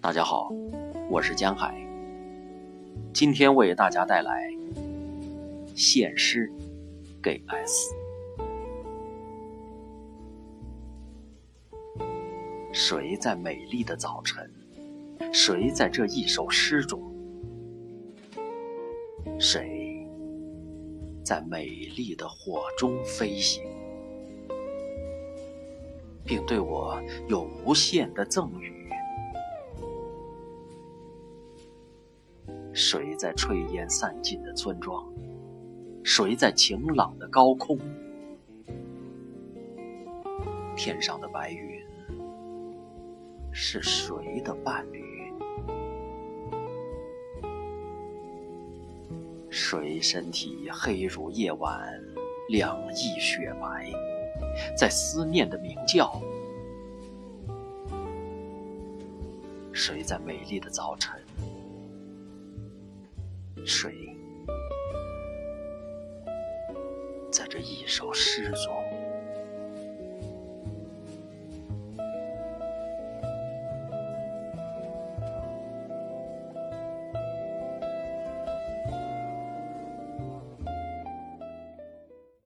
大家好，我是江海，今天为大家带来献诗给 S。谁在美丽的早晨？谁在这一首诗中？谁在美丽的火中飞行，并对我有无限的赠予？谁在炊烟散尽的村庄？谁在晴朗的高空？天上的白云是谁的伴侣？谁身体黑如夜晚，两翼雪白，在思念的鸣叫？谁在美丽的早晨？水在这一首诗中？